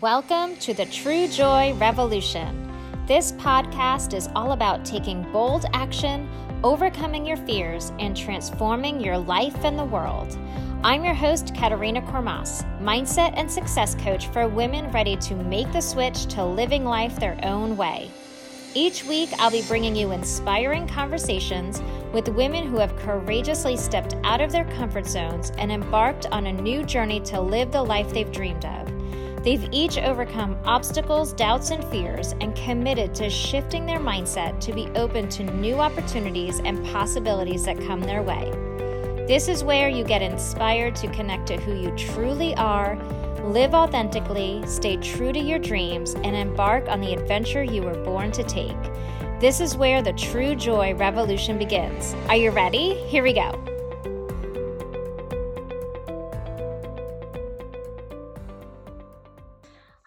Welcome to the True Joy Revolution. This podcast is all about taking bold action, overcoming your fears, and transforming your life and the world. I'm your host, Katerina Kormas, mindset and success coach for women ready to make the switch to living life their own way. Each week, I'll be bringing you inspiring conversations with women who have courageously stepped out of their comfort zones and embarked on a new journey to live the life they've dreamed of. They've each overcome obstacles, doubts, and fears and committed to shifting their mindset to be open to new opportunities and possibilities that come their way. This is where you get inspired to connect to who you truly are, live authentically, stay true to your dreams, and embark on the adventure you were born to take. This is where the true joy revolution begins. Are you ready? Here we go.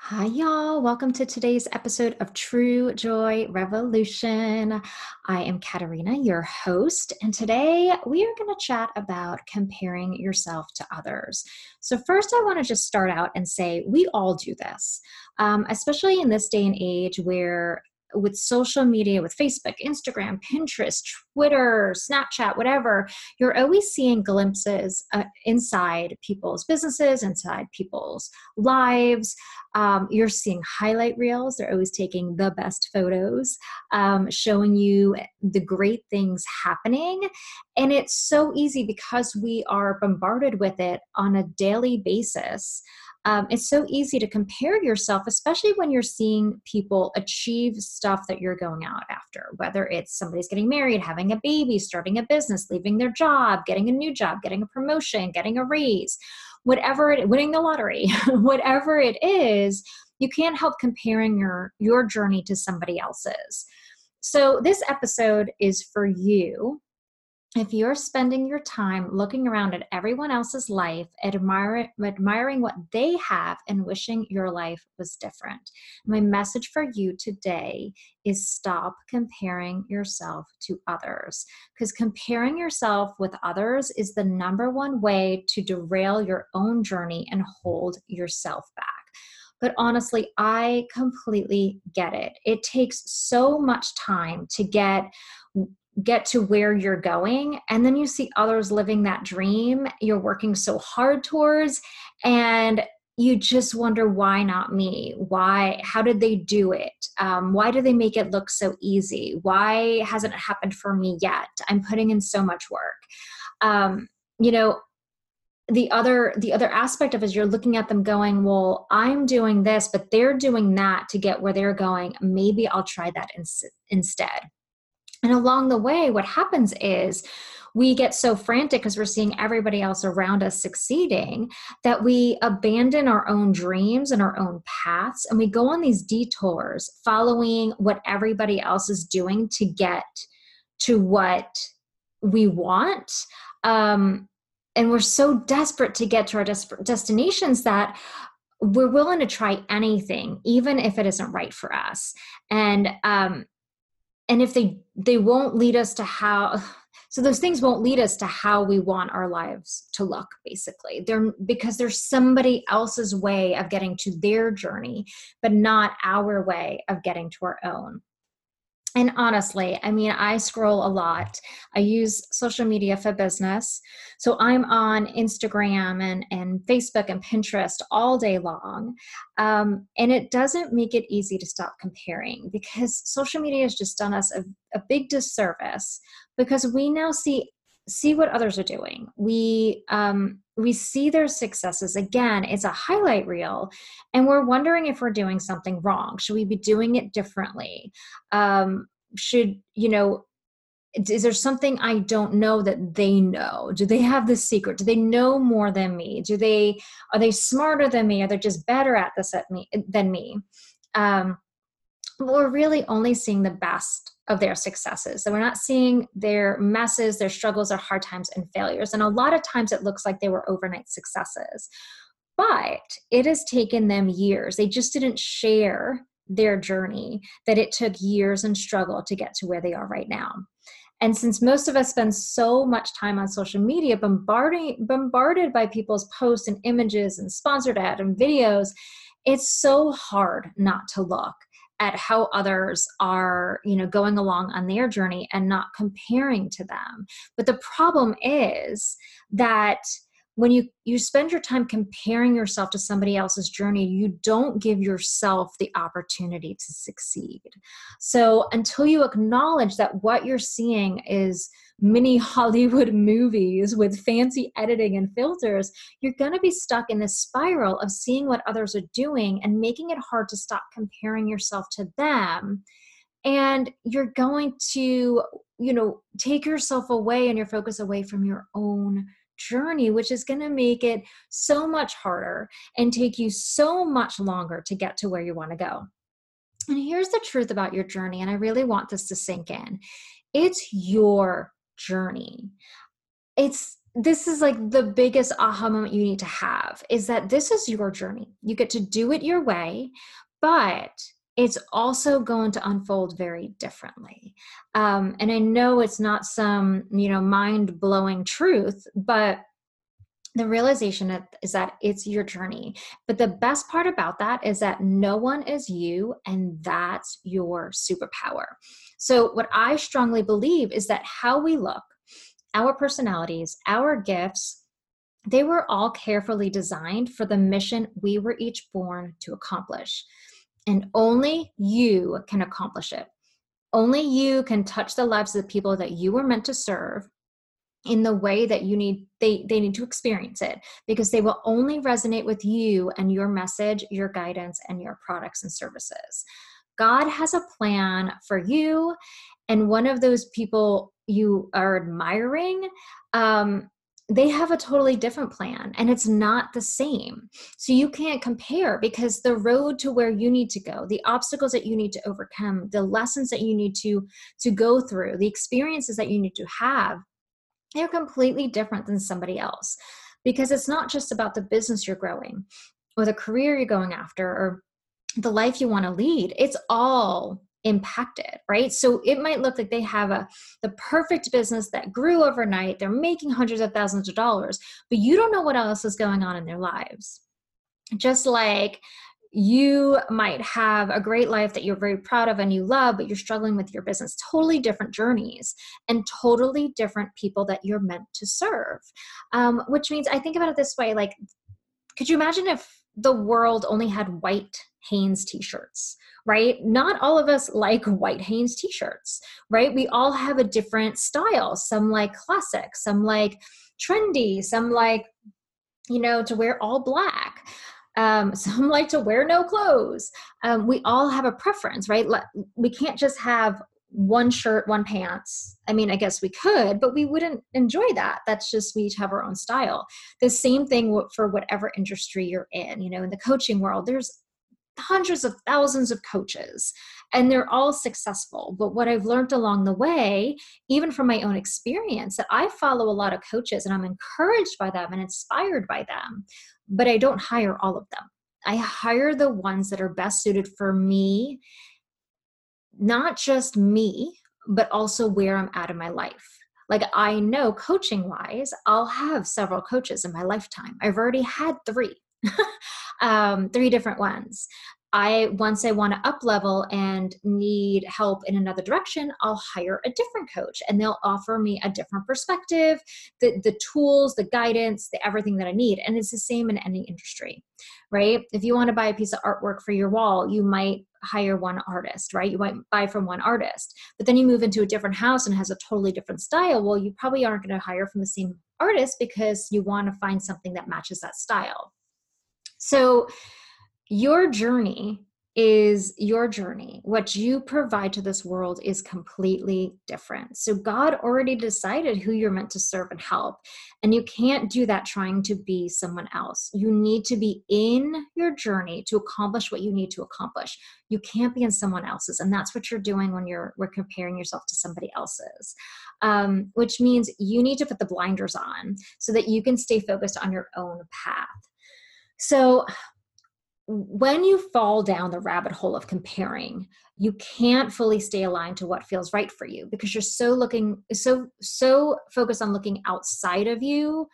Hi, y'all. Welcome to today's episode of True Joy Revolution. I am Katerina, your host, and today we are going to chat about comparing yourself to others. So, first, I want to just start out and say we all do this, um, especially in this day and age where with social media, with Facebook, Instagram, Pinterest, Twitter, Snapchat, whatever, you're always seeing glimpses uh, inside people's businesses, inside people's lives. Um, you're seeing highlight reels. They're always taking the best photos, um, showing you the great things happening. And it's so easy because we are bombarded with it on a daily basis um, it's so easy to compare yourself, especially when you're seeing people achieve stuff that you're going out after, whether it's somebody's getting married, having a baby, starting a business, leaving their job, getting a new job, getting a promotion, getting a raise, whatever it, winning the lottery, whatever it is, you can't help comparing your your journey to somebody else's. So this episode is for you if you're spending your time looking around at everyone else's life, admire, admiring what they have, and wishing your life was different, my message for you today is stop comparing yourself to others. Because comparing yourself with others is the number one way to derail your own journey and hold yourself back. But honestly, I completely get it. It takes so much time to get get to where you're going and then you see others living that dream you're working so hard towards and you just wonder why not me? Why how did they do it? Um, why do they make it look so easy? Why hasn't it happened for me yet? I'm putting in so much work. Um, you know the other the other aspect of is you're looking at them going well i'm doing this but they're doing that to get where they're going. Maybe i'll try that ins- instead and along the way, what happens is we get so frantic because we're seeing everybody else around us succeeding that we abandon our own dreams and our own paths and we go on these detours following what everybody else is doing to get to what we want. Um, and we're so desperate to get to our des- destinations that we're willing to try anything, even if it isn't right for us. And um, and if they they won't lead us to how so those things won't lead us to how we want our lives to look basically. They're because there's somebody else's way of getting to their journey but not our way of getting to our own and honestly, I mean, I scroll a lot. I use social media for business. So I'm on Instagram and, and Facebook and Pinterest all day long. Um, and it doesn't make it easy to stop comparing because social media has just done us a, a big disservice because we now see see what others are doing. We um, we see their successes. Again it's a highlight reel and we're wondering if we're doing something wrong. Should we be doing it differently? Um, should you know is there something i don't know that they know? Do they have the secret? Do they know more than me? Do they are they smarter than me? Are they just better at this at me than me? Um, we're really only seeing the best of their successes. So we're not seeing their messes, their struggles, their hard times and failures. And a lot of times it looks like they were overnight successes. But it has taken them years. They just didn't share their journey, that it took years and struggle to get to where they are right now. And since most of us spend so much time on social media, bombarding, bombarded by people's posts and images and sponsored ad and videos, it's so hard not to look at how others are you know going along on their journey and not comparing to them. But the problem is that when you you spend your time comparing yourself to somebody else's journey you don't give yourself the opportunity to succeed. So until you acknowledge that what you're seeing is mini hollywood movies with fancy editing and filters you're going to be stuck in this spiral of seeing what others are doing and making it hard to stop comparing yourself to them. And you're going to you know take yourself away and your focus away from your own journey, which is going to make it so much harder and take you so much longer to get to where you want to go. And here's the truth about your journey, and I really want this to sink in it's your journey. It's this is like the biggest aha moment you need to have is that this is your journey. You get to do it your way, but it's also going to unfold very differently. Um, and I know it's not some, you know, mind blowing truth, but the realization is that it's your journey. But the best part about that is that no one is you, and that's your superpower. So, what I strongly believe is that how we look, our personalities, our gifts, they were all carefully designed for the mission we were each born to accomplish and only you can accomplish it. Only you can touch the lives of the people that you were meant to serve in the way that you need they they need to experience it because they will only resonate with you and your message your guidance and your products and services god has a plan for you and one of those people you are admiring um, they have a totally different plan and it's not the same. So you can't compare because the road to where you need to go, the obstacles that you need to overcome, the lessons that you need to to go through, the experiences that you need to have, they're completely different than somebody else. Because it's not just about the business you're growing or the career you're going after or the life you want to lead. It's all impacted right so it might look like they have a the perfect business that grew overnight they're making hundreds of thousands of dollars but you don't know what else is going on in their lives just like you might have a great life that you're very proud of and you love, but you're struggling with your business. Totally different journeys and totally different people that you're meant to serve. Um, which means I think about it this way like, could you imagine if the world only had white Hanes t shirts? right? Not all of us like white Hanes t shirts, right? We all have a different style. Some like classic, some like trendy, some like, you know, to wear all black. Um, some like to wear no clothes. Um, we all have a preference, right? We can't just have one shirt, one pants. I mean, I guess we could, but we wouldn't enjoy that. That's just we each have our own style. The same thing for whatever industry you're in. You know, in the coaching world, there's hundreds of thousands of coaches and they're all successful. But what i've learned along the way even from my own experience that i follow a lot of coaches and i'm encouraged by them and inspired by them but i don't hire all of them. I hire the ones that are best suited for me not just me but also where i'm at in my life. Like i know coaching wise i'll have several coaches in my lifetime. I've already had three um, three different ones. I once I want to up level and need help in another direction, I'll hire a different coach and they'll offer me a different perspective, the the tools, the guidance, the everything that I need. And it's the same in any industry, right? If you want to buy a piece of artwork for your wall, you might hire one artist, right? You might buy from one artist, but then you move into a different house and has a totally different style. Well, you probably aren't going to hire from the same artist because you want to find something that matches that style. So, your journey is your journey. What you provide to this world is completely different. So, God already decided who you're meant to serve and help. And you can't do that trying to be someone else. You need to be in your journey to accomplish what you need to accomplish. You can't be in someone else's. And that's what you're doing when you're, we're comparing yourself to somebody else's, um, which means you need to put the blinders on so that you can stay focused on your own path. So, when you fall down the rabbit hole of comparing, you can't fully stay aligned to what feels right for you because you're so looking so so focused on looking outside of you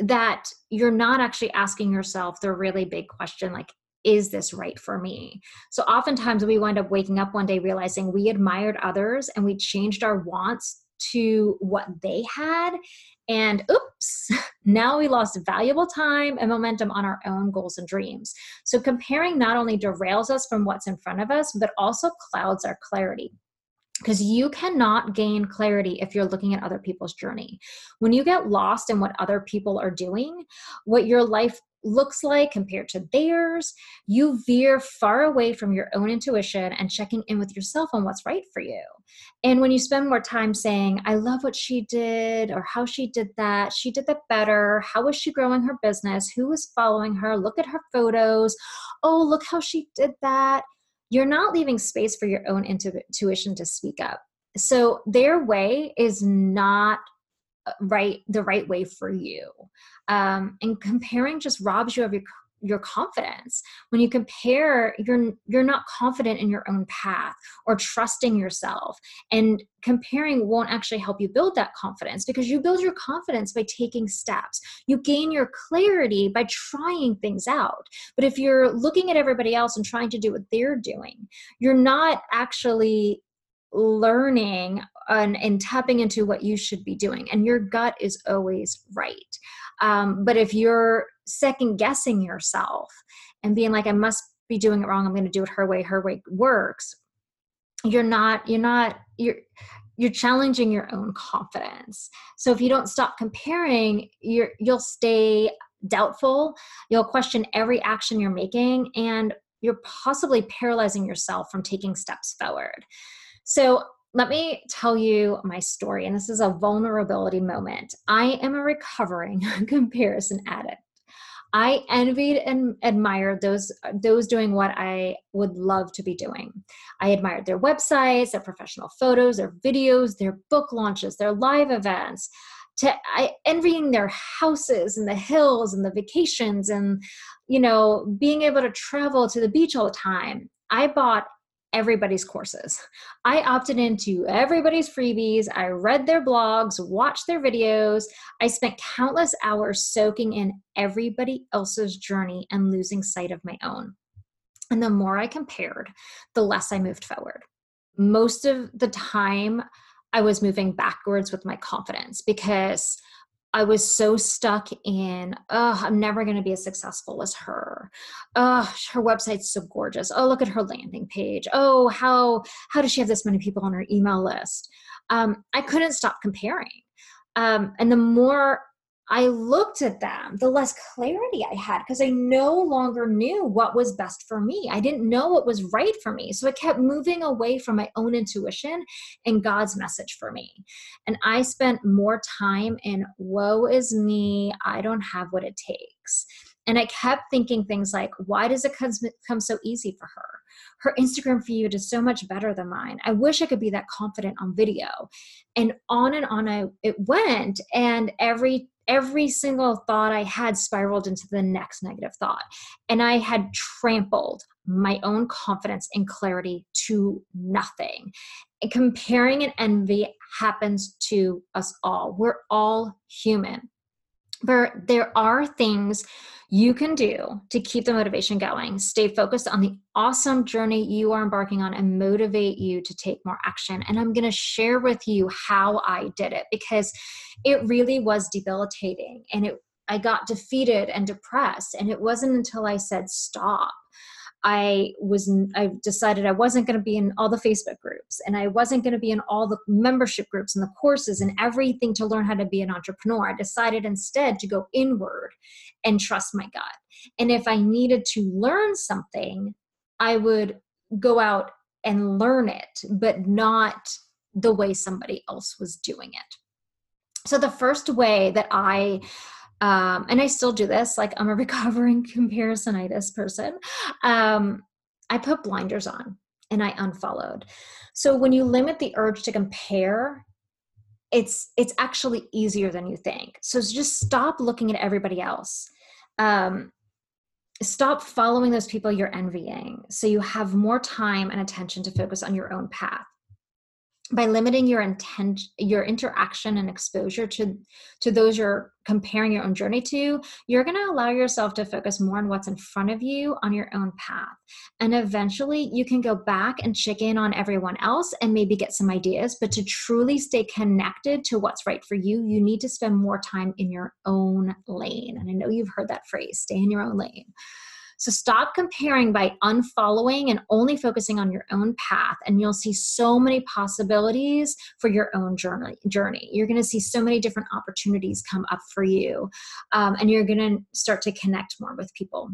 that you're not actually asking yourself the really big question like is this right for me? So oftentimes we wind up waking up one day realizing we admired others and we changed our wants to what they had. And oops, now we lost valuable time and momentum on our own goals and dreams. So comparing not only derails us from what's in front of us, but also clouds our clarity because you cannot gain clarity if you're looking at other people's journey. When you get lost in what other people are doing, what your life looks like compared to theirs, you veer far away from your own intuition and checking in with yourself on what's right for you. And when you spend more time saying, I love what she did, or how she did that, she did that better, how was she growing her business, who was following her, look at her photos, oh, look how she did that, you're not leaving space for your own intuition to speak up. So their way is not right the right way for you. Um, and comparing just robs you of your your confidence. When you compare you're you're not confident in your own path or trusting yourself. And comparing won't actually help you build that confidence because you build your confidence by taking steps. You gain your clarity by trying things out. But if you're looking at everybody else and trying to do what they're doing you're not actually learning and, tapping into what you should be doing and your gut is always right um, but if you're second guessing yourself and being like, I must be doing it wrong, I'm going to do it her way, her way works, you're not, you're not, you're, you're challenging your own confidence. So if you don't stop comparing, you're, you'll stay doubtful, you'll question every action you're making, and you're possibly paralyzing yourself from taking steps forward. So let me tell you my story, and this is a vulnerability moment. I am a recovering comparison addict. I envied and admired those those doing what I would love to be doing. I admired their websites, their professional photos, their videos, their book launches, their live events. To I envying their houses and the hills and the vacations and you know being able to travel to the beach all the time. I bought everybody's courses. I opted into everybody's freebies. I read their blogs, watched their videos. I spent countless hours soaking in everybody else's journey and losing sight of my own. And the more I compared, the less I moved forward. Most of the time, I was moving backwards with my confidence because I was so stuck in, oh, I'm never going to be as successful as her. Oh, her website's so gorgeous. Oh, look at her landing page. Oh, how how does she have this many people on her email list? Um, I couldn't stop comparing. Um, and the more I looked at them, the less clarity I had because I no longer knew what was best for me. I didn't know what was right for me. So I kept moving away from my own intuition and God's message for me. And I spent more time in, woe is me, I don't have what it takes. And I kept thinking things like, why does it come so easy for her? Her Instagram feed is so much better than mine. I wish I could be that confident on video. And on and on I, it went. And every every single thought I had spiraled into the next negative thought. And I had trampled my own confidence and clarity to nothing. Comparing and envy happens to us all. We're all human. But there are things you can do to keep the motivation going. Stay focused on the awesome journey you are embarking on and motivate you to take more action. And I'm going to share with you how I did it because it really was debilitating and it I got defeated and depressed and it wasn't until I said stop I was I decided I wasn't going to be in all the Facebook groups and I wasn't going to be in all the membership groups and the courses and everything to learn how to be an entrepreneur. I decided instead to go inward and trust my gut. And if I needed to learn something, I would go out and learn it, but not the way somebody else was doing it. So the first way that I um, and I still do this. Like I'm a recovering comparisonitis person. Um, I put blinders on and I unfollowed. So when you limit the urge to compare, it's it's actually easier than you think. So just stop looking at everybody else. Um, stop following those people you're envying so you have more time and attention to focus on your own path by limiting your intent your interaction and exposure to to those you're comparing your own journey to you're going to allow yourself to focus more on what's in front of you on your own path. And eventually you can go back and check in on everyone else and maybe get some ideas but to truly stay connected to what's right for you you need to spend more time in your own lane. And i know you've heard that phrase stay in your own lane so stop comparing by unfollowing and only focusing on your own path, and you'll see so many possibilities for your own journey. Journey. You're going to see so many different opportunities come up for you, um, and you're going to start to connect more with people.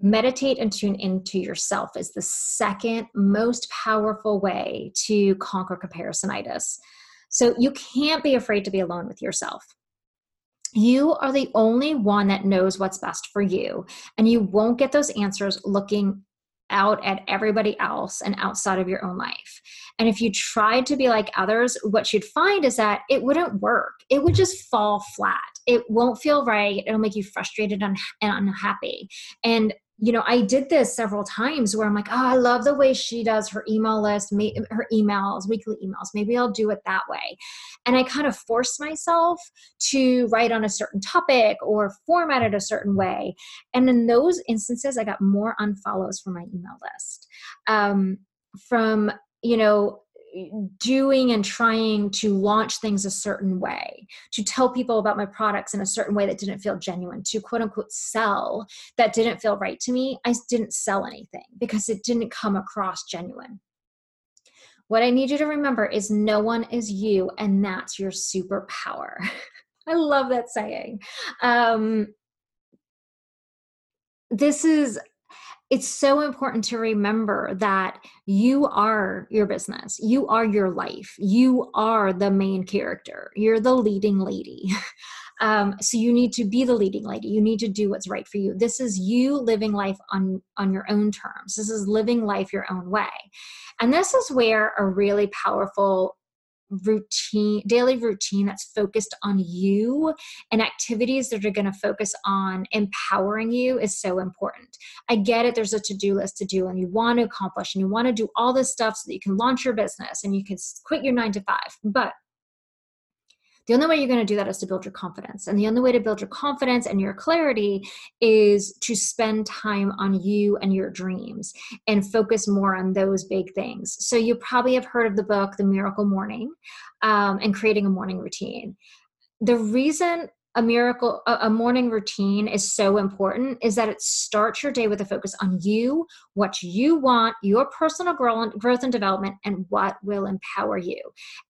Meditate and tune into yourself is the second most powerful way to conquer comparisonitis. So you can't be afraid to be alone with yourself. You are the only one that knows what's best for you, and you won't get those answers looking out at everybody else and outside of your own life. And if you tried to be like others, what you'd find is that it wouldn't work. It would just fall flat. It won't feel right. It'll make you frustrated and unhappy. And you know, I did this several times where I'm like, oh, I love the way she does her email list, her emails, weekly emails. Maybe I'll do it that way. And I kind of forced myself to write on a certain topic or format it a certain way. And in those instances, I got more unfollows from my email list. Um, from, you know, doing and trying to launch things a certain way, to tell people about my products in a certain way that didn't feel genuine, to quote unquote sell that didn't feel right to me, I didn't sell anything because it didn't come across genuine. What I need you to remember is no one is you, and that's your superpower. I love that saying. Um, this is it's so important to remember that you are your business. You are your life. You are the main character. You're the leading lady. Um, so you need to be the leading lady. You need to do what's right for you. This is you living life on on your own terms. This is living life your own way. And this is where a really powerful routine daily routine that's focused on you and activities that are going to focus on empowering you is so important. I get it there's a to-do list to do and you want to accomplish and you want to do all this stuff so that you can launch your business and you can quit your nine to five but the only way you're going to do that is to build your confidence. And the only way to build your confidence and your clarity is to spend time on you and your dreams and focus more on those big things. So, you probably have heard of the book, The Miracle Morning, um, and creating a morning routine. The reason a miracle a morning routine is so important is that it starts your day with a focus on you what you want your personal growth and development and what will empower you.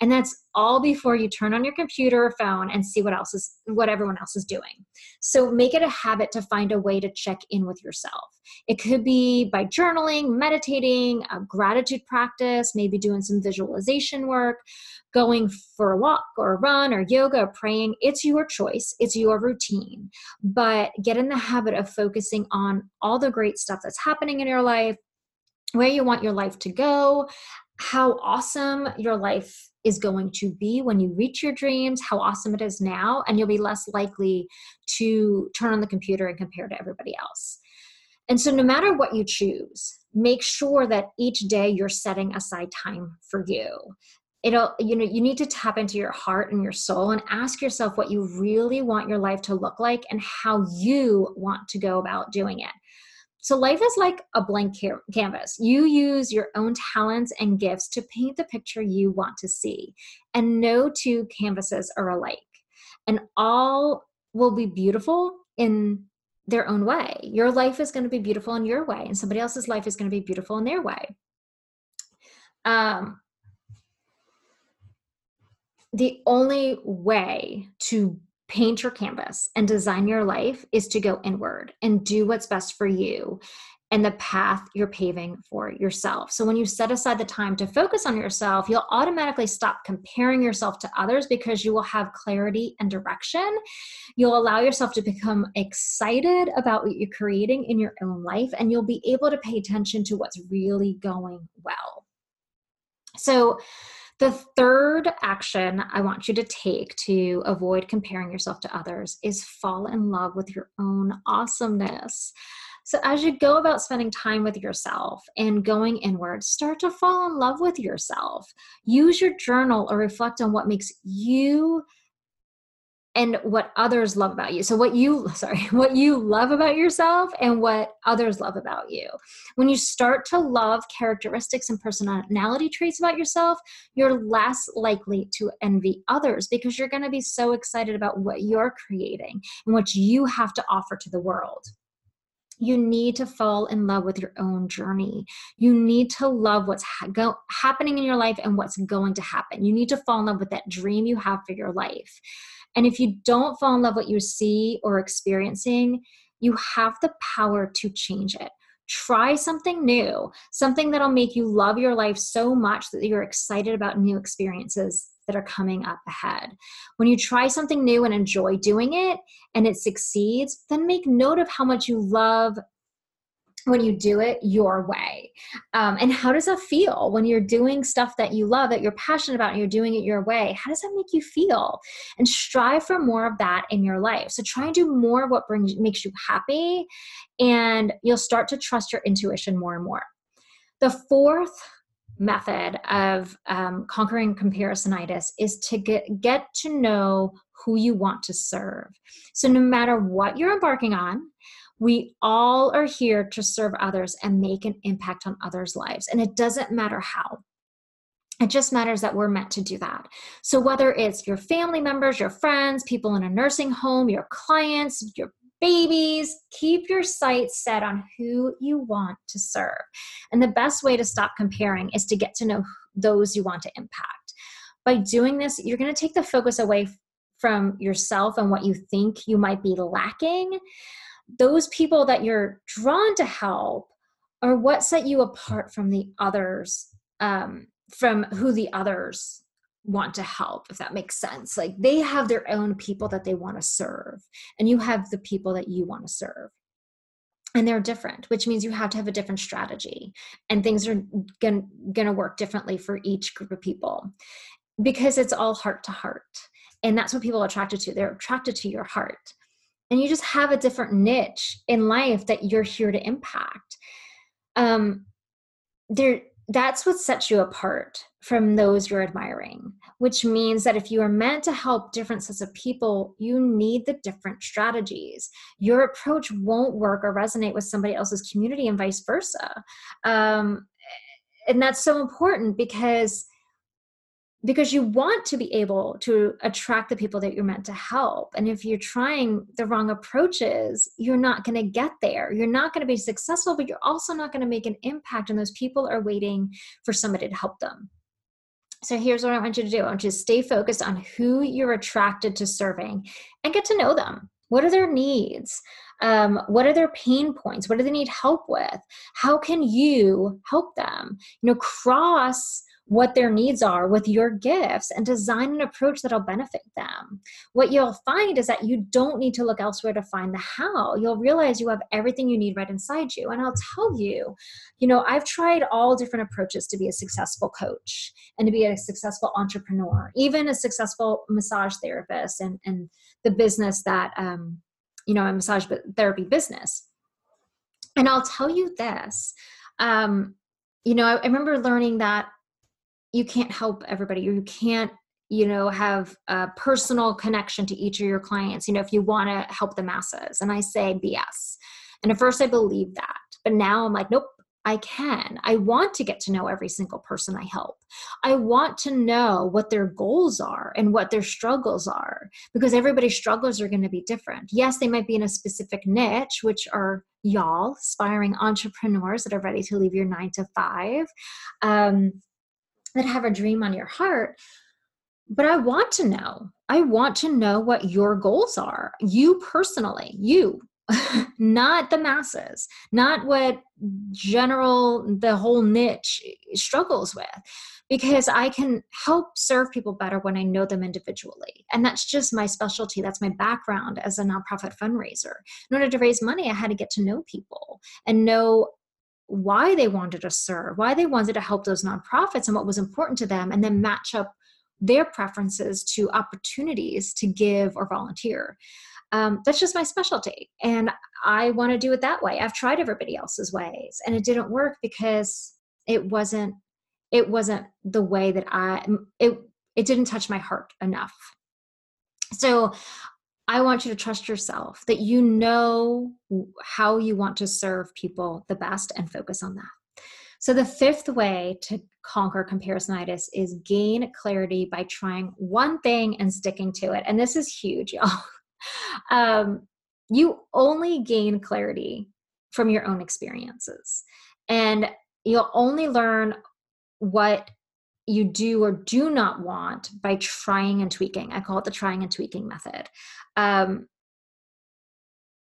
And that's all before you turn on your computer or phone and see what else is what everyone else is doing. So make it a habit to find a way to check in with yourself. It could be by journaling meditating a gratitude practice maybe doing some visualization work going for a walk or a run or yoga or praying. It's your choice, it's your routine. But get in the habit of focusing on all the great stuff that's happening in your life, where you want your life to go, how awesome your life is going to be when you reach your dreams, how awesome it is now, and you'll be less likely to turn on the computer and compare to everybody else. And so, no matter what you choose, make sure that each day you're setting aside time for you it'll you know you need to tap into your heart and your soul and ask yourself what you really want your life to look like and how you want to go about doing it. So life is like a blank canvas. You use your own talents and gifts to paint the picture you want to see and no two canvases are alike. And all will be beautiful in their own way. Your life is going to be beautiful in your way and somebody else's life is going to be beautiful in their way. Um, the only way to paint your canvas and design your life is to go inward and do what's best for you and the path you're paving for yourself. So when you set aside the time to focus on yourself, you'll automatically stop comparing yourself to others because you will have clarity and direction. You'll allow yourself to become excited about what you're creating in your own life and you'll be able to pay attention to what's really going well. So the third action I want you to take to avoid comparing yourself to others is fall in love with your own awesomeness. So, as you go about spending time with yourself and going inward, start to fall in love with yourself. Use your journal or reflect on what makes you and what others love about you. So what you sorry, what you love about yourself and what others love about you. When you start to love characteristics and personality traits about yourself, you're less likely to envy others because you're going to be so excited about what you're creating and what you have to offer to the world. You need to fall in love with your own journey. You need to love what's ha- go- happening in your life and what's going to happen. You need to fall in love with that dream you have for your life. And if you don't fall in love with what you see or experiencing, you have the power to change it. Try something new, something that'll make you love your life so much that you're excited about new experiences that are coming up ahead. When you try something new and enjoy doing it and it succeeds, then make note of how much you love when you do it your way. Um, and how does that feel when you're doing stuff that you love, that you're passionate about, and you're doing it your way? How does that make you feel? And strive for more of that in your life. So try and do more of what brings makes you happy, and you'll start to trust your intuition more and more. The fourth method of um, conquering comparisonitis is to get, get to know who you want to serve. So no matter what you're embarking on, we all are here to serve others and make an impact on others' lives. And it doesn't matter how. It just matters that we're meant to do that. So, whether it's your family members, your friends, people in a nursing home, your clients, your babies, keep your sights set on who you want to serve. And the best way to stop comparing is to get to know those you want to impact. By doing this, you're going to take the focus away from yourself and what you think you might be lacking those people that you're drawn to help are what set you apart from the others um, from who the others want to help if that makes sense. Like they have their own people that they want to serve and you have the people that you want to serve. And they're different which means you have to have a different strategy and things are going to work differently for each group of people. Because it's all heart to heart and that's what people are attracted to. They're attracted to your heart. And you just have a different niche in life that you're here to impact. Um there that's what sets you apart from those you're admiring which means that if you are meant to help different sets of people you need the different strategies. Your approach won't work or resonate with somebody else's community and vice versa. Um, and that's so important because because you want to be able to attract the people that you're meant to help. And if you're trying the wrong approaches, you're not going to get there. You're not going to be successful, but you're also not going to make an impact. And those people are waiting for somebody to help them. So here's what I want you to do I want you to stay focused on who you're attracted to serving and get to know them. What are their needs? Um, what are their pain points? What do they need help with? How can you help them? You know, cross what their needs are with your gifts and design an approach that'll benefit them. What you'll find is that you don't need to look elsewhere to find the how. You'll realize you have everything you need right inside you. And I'll tell you, you know, I've tried all different approaches to be a successful coach and to be a successful entrepreneur, even a successful massage therapist and, and the business that, um, you know, a massage therapy business. And I'll tell you this. Um, you know, I, I remember learning that you can't help everybody you can't you know have a personal connection to each of your clients you know if you want to help the masses and i say bs and at first i believed that but now i'm like nope I can. I want to get to know every single person I help. I want to know what their goals are and what their struggles are because everybody's struggles are going to be different. Yes, they might be in a specific niche, which are y'all, aspiring entrepreneurs that are ready to leave your nine to five. Um, that have a dream on your heart but I want to know. I want to know what your goals are. You personally, you, not the masses, not what general, the whole niche struggles with, because I can help serve people better when I know them individually. And that's just my specialty. That's my background as a nonprofit fundraiser. In order to raise money, I had to get to know people and know why they wanted to serve, why they wanted to help those nonprofits and what was important to them, and then match up their preferences to opportunities to give or volunteer. um, that's just my specialty and i want to do it that way i've tried everybody else's ways and it didn't work because it wasn't it wasn't the way that i it it didn't touch my heart enough so I want you to trust yourself that you know how you want to serve people the best and focus on that. So, the fifth way to conquer comparisonitis is gain clarity by trying one thing and sticking to it. And this is huge, y'all. Um, you only gain clarity from your own experiences, and you'll only learn what you do or do not want by trying and tweaking. I call it the trying and tweaking method. Um,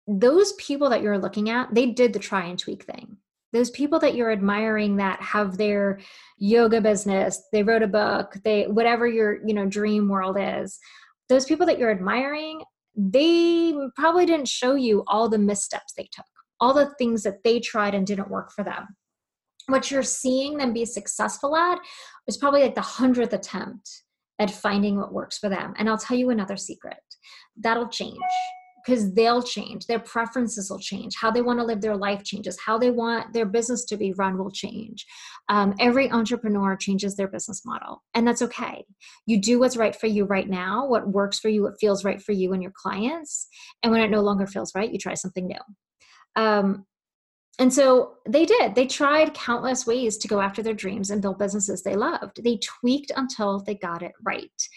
those people that you're looking at, they did the try and tweak thing. Those people that you're admiring that have their yoga business, they wrote a book, they whatever your you know dream world is. Those people that you're admiring, they probably didn't show you all the missteps they took, all the things that they tried and didn't work for them what you're seeing them be successful at is probably like the hundredth attempt at finding what works for them. And I'll tell you another secret that'll change because they'll change. Their preferences will change. How they want to live their life changes. How they want their business to be run will change. Um, every entrepreneur changes their business model, and that's okay. You do what's right for you right now, what works for you, what feels right for you and your clients. And when it no longer feels right, you try something new. Um, and so they did. They tried countless ways to go after their dreams and build businesses they loved. They tweaked until they got it right.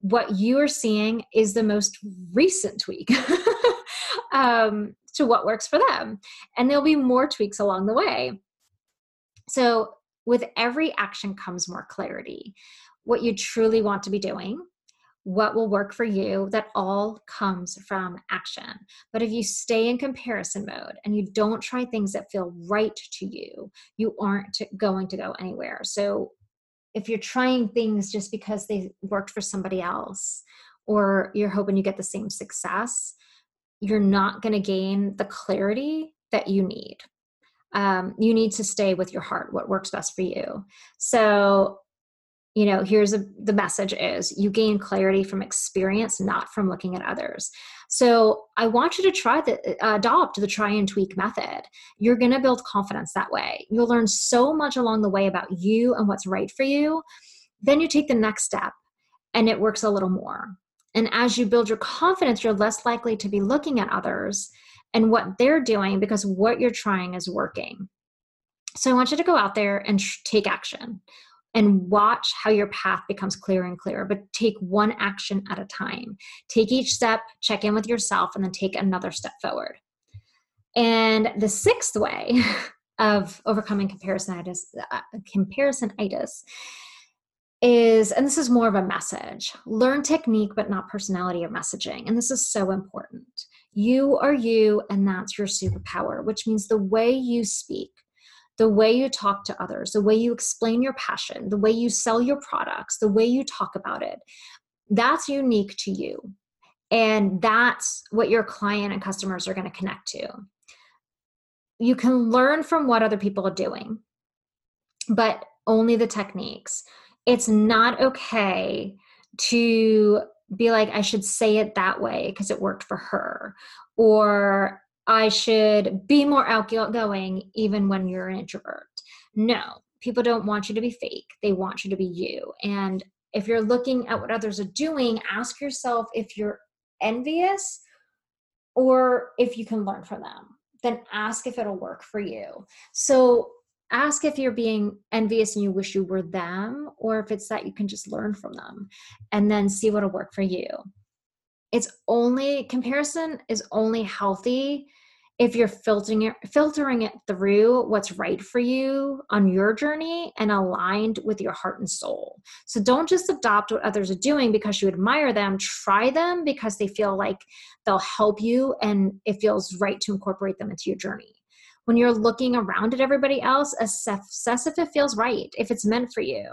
What you are seeing is the most recent tweak um, to what works for them. And there'll be more tweaks along the way. So, with every action comes more clarity. What you truly want to be doing, what will work for you that all comes from action. But if you stay in comparison mode and you don't try things that feel right to you you aren't going to go anywhere. So if you're trying things just because they worked for somebody else or you're hoping you get the same success you're not going to gain the clarity that you need. Um, you need to stay with your heart what works best for you. So you know here's a, the message is you gain clarity from experience not from looking at others. So i want you to try the uh, adopt the try and tweak method. You're going to build confidence that way. You'll learn so much along the way about you and what's right for you. Then you take the next step and it works a little more. And as you build your confidence you're less likely to be looking at others and what they're doing because what you're trying is working. So i want you to go out there and take action and watch how your path becomes clearer and clearer. But take one action at a time. Take each step, check in with yourself, and then take another step forward. And the sixth way of overcoming comparisonitis, uh, comparisonitis is, and this is more of a message learn technique, but not personality of messaging. And this is so important. You are you, and that's your superpower, which means the way you speak, the way you talk to others, the way you explain your passion, the way you sell your products, the way you talk about it, that's unique to you. And that's what your client and customers are going to connect to. You can learn from what other people are doing, but only the techniques. It's not okay to be like, I should say it that way because it worked for her, or I should be more outgoing even when you're an introvert. No, people don't want you to be fake. They want you to be you. And if you're looking at what others are doing, ask yourself if you're envious or if you can learn from them. Then ask if it'll work for you. So ask if you're being envious and you wish you were them, or if it's that you can just learn from them and then see what'll work for you it's only comparison is only healthy if you're filtering it, filtering it through what's right for you on your journey and aligned with your heart and soul. So don't just adopt what others are doing because you admire them. Try them because they feel like they'll help you and it feels right to incorporate them into your journey. When you're looking around at everybody else, assess if it feels right, if it's meant for you,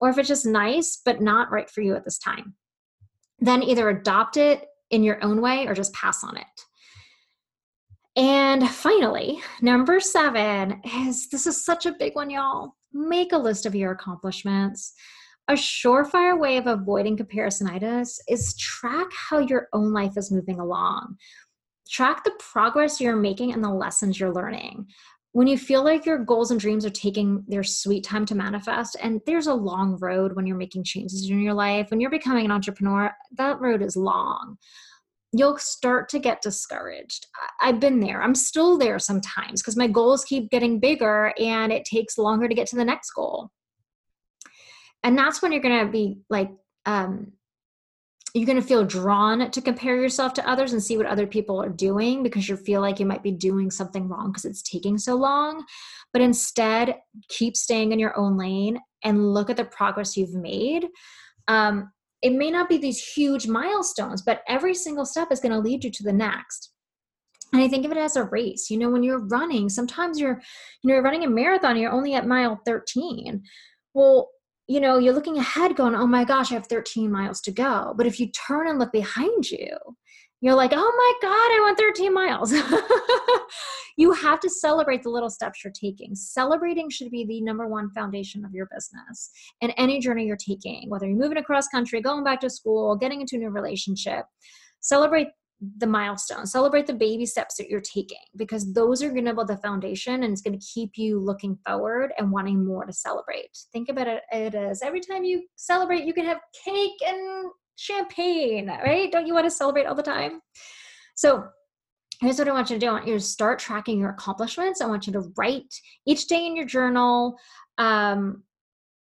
or if it's just nice but not right for you at this time then either adopt it in your own way or just pass on it. And finally, number seven is this is such a big one, y'all. Make a list of your accomplishments. a surefire way of avoiding comparisonitis is track how your own life is moving along. Track the progress you're making and the lessons you're learning. When you feel like your goals and dreams are taking their sweet time to manifest, and there's a long road when you're making changes in your life, when you're becoming an entrepreneur, that road is long you'll start to get discouraged. I've been there. I'm still there sometimes because my goals keep getting bigger and it takes longer to get to the next goal. And that's when you're going to be like, um, you're going to feel drawn to compare yourself to others and see what other people are doing because you feel like you might be doing something wrong because it's taking so long. But instead, keep staying in your own lane and look at the progress you've made. Um, it may not be these huge milestones, but every single step is going to lead you to the next. And I think of it as a race. You know, when you're running, sometimes you're, you know, you're running a marathon, you're only at mile 13. Well, you know, you're looking ahead going, oh my gosh, I have 13 miles to go. But if you turn and look behind you, you're like, oh my God, I went 13 miles. you have to celebrate the little steps you're taking. Celebrating should be the number one foundation of your business and any journey you're taking, whether you're moving across country, going back to school, getting into a new relationship. Celebrate the milestones, celebrate the baby steps that you're taking because those are going to build the foundation and it's going to keep you looking forward and wanting more to celebrate. Think about it, it as every time you celebrate, you can have cake and champagne, right? Don't you want to celebrate all the time? So here's what I want you to do. I want you to start tracking your accomplishments. I want you to write each day in your journal um,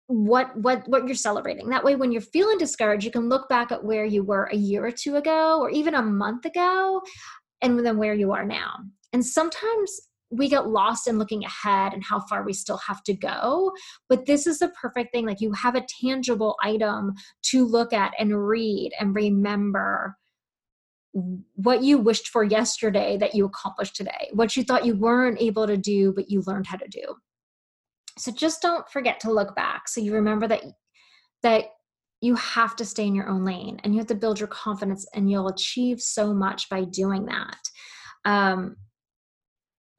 what what what you're celebrating. That way, when you're feeling discouraged, you can look back at where you were a year or two ago, or even a month ago, and then where you are now. And sometimes we get lost in looking ahead and how far we still have to go. But this is the perfect thing. Like you have a tangible item to look at and read and remember what you wished for yesterday that you accomplished today, what you thought you weren't able to do, but you learned how to do. So just don't forget to look back. So you remember that that you have to stay in your own lane and you have to build your confidence and you'll achieve so much by doing that. Um,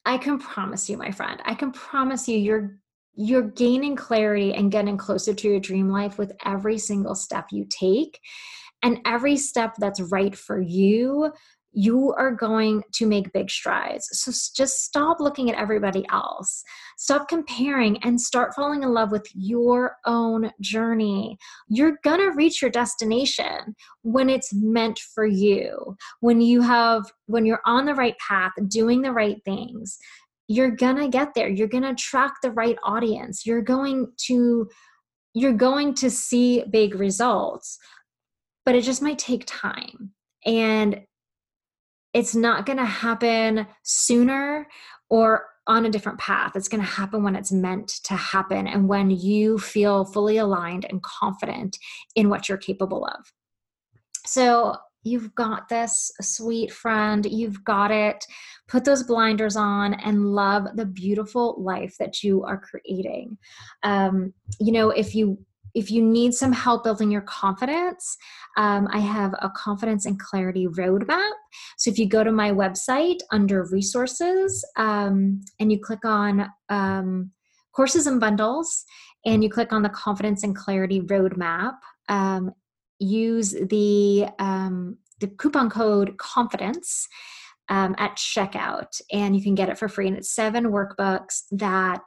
I can promise you, my friend, I can promise you you're you're gaining clarity and getting closer to your dream life with every single step you take. And every step that's right for you you are going to make big strides. So just stop looking at everybody else. Stop comparing and start falling in love with your own journey. You're going to reach your destination when it's meant for you. When you have when you're on the right path, doing the right things, you're going to get there. You're going to attract the right audience. You're going to you're going to see big results. But it just might take time. And it's not going to happen sooner or on a different path. It's going to happen when it's meant to happen and when you feel fully aligned and confident in what you're capable of. So, you've got this, sweet friend. You've got it. Put those blinders on and love the beautiful life that you are creating. Um, you know, if you if you need some help building your confidence, um, I have a confidence and clarity roadmap. So if you go to my website under resources um, and you click on um, courses and bundles and you click on the confidence and clarity roadmap, um, use the, um, the coupon code confidence. Um, at checkout, and you can get it for free. And it's seven workbooks that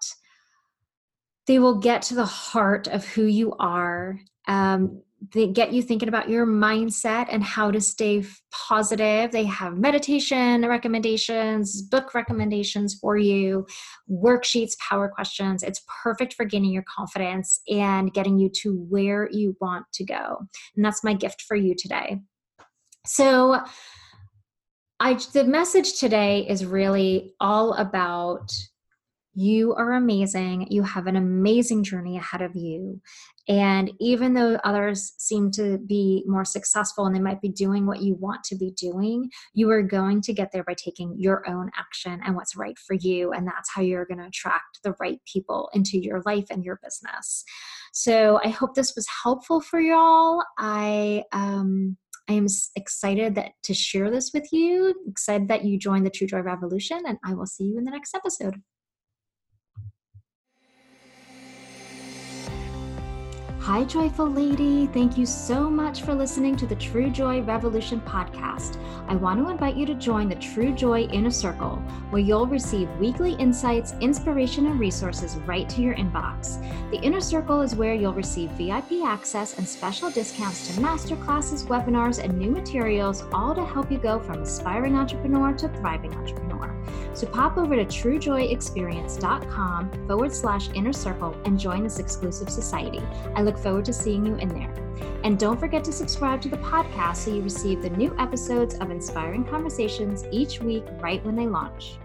they will get to the heart of who you are. Um, they get you thinking about your mindset and how to stay positive. They have meditation recommendations, book recommendations for you, worksheets, power questions. It's perfect for gaining your confidence and getting you to where you want to go. And that's my gift for you today. So, I the message today is really all about you are amazing. You have an amazing journey ahead of you. And even though others seem to be more successful and they might be doing what you want to be doing, you are going to get there by taking your own action and what's right for you. And that's how you're going to attract the right people into your life and your business. So I hope this was helpful for y'all. I, um, I am excited that to share this with you. Excited that you joined the True Joy Revolution, and I will see you in the next episode. Hi, Joyful Lady. Thank you so much for listening to the True Joy Revolution podcast. I want to invite you to join the True Joy Inner Circle, where you'll receive weekly insights, inspiration, and resources right to your inbox. The Inner Circle is where you'll receive VIP access and special discounts to masterclasses, webinars, and new materials, all to help you go from aspiring entrepreneur to thriving entrepreneur. So pop over to truejoyexperience.com forward slash inner circle and join this exclusive society. I forward to seeing you in there. And don't forget to subscribe to the podcast so you receive the new episodes of inspiring conversations each week right when they launch.